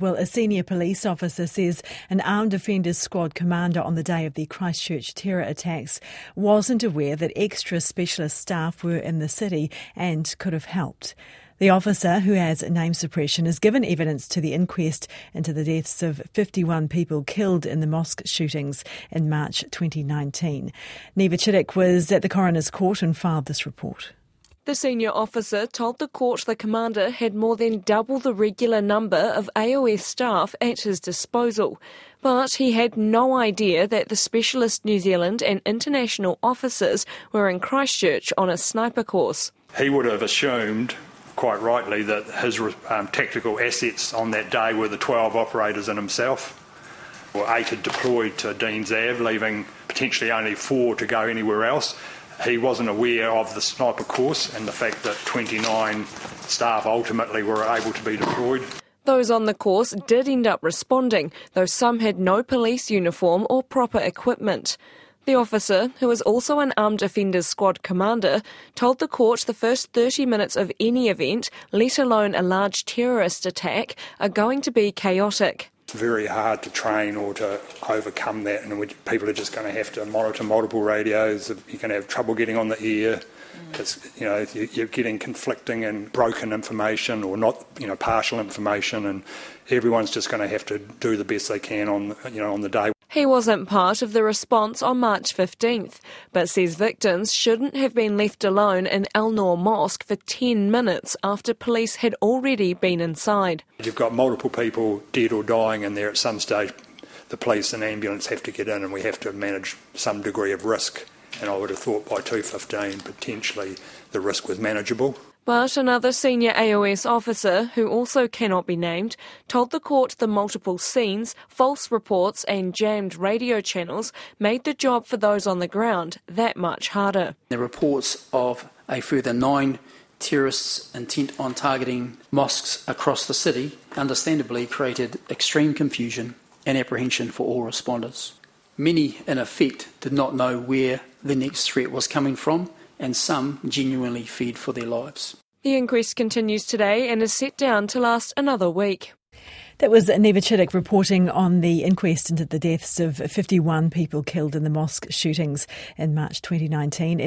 Well, a senior police officer says an armed offenders squad commander on the day of the Christchurch terror attacks wasn't aware that extra specialist staff were in the city and could have helped. The officer, who has name suppression, has given evidence to the inquest into the deaths of 51 people killed in the mosque shootings in March 2019. Niva Chittock was at the coroner's court and filed this report. The senior officer told the court the commander had more than double the regular number of AOS staff at his disposal. But he had no idea that the specialist New Zealand and international officers were in Christchurch on a sniper course. He would have assumed quite rightly that his um, tactical assets on that day were the 12 operators and himself. Well, eight had deployed to Dean's Ave, leaving potentially only four to go anywhere else. He wasn't aware of the sniper course and the fact that 29 staff ultimately were able to be deployed. Those on the course did end up responding, though some had no police uniform or proper equipment. The officer, who is also an armed offenders squad commander, told the court the first 30 minutes of any event, let alone a large terrorist attack, are going to be chaotic. It's very hard to train or to overcome that, and people are just going to have to monitor multiple radios. You're going to have trouble getting on the air. Because mm. you know you're getting conflicting and broken information or not you know partial information, and everyone's just going to have to do the best they can on you know on the day. He wasn't part of the response on March 15th, but says victims shouldn't have been left alone in Al Noor Mosque for 10 minutes after police had already been inside. You've got multiple people dead or dying in there at some stage. The police and ambulance have to get in and we have to manage some degree of risk. And I would have thought by 2.15 potentially the risk was manageable. But another senior AOS officer, who also cannot be named, told the court the multiple scenes, false reports, and jammed radio channels made the job for those on the ground that much harder. The reports of a further nine terrorists intent on targeting mosques across the city understandably created extreme confusion and apprehension for all responders. Many, in effect, did not know where the next threat was coming from and some genuinely feared for their lives. The inquest continues today and is set down to last another week. That was Niva Chittock reporting on the inquest into the deaths of 51 people killed in the mosque shootings in March 2019.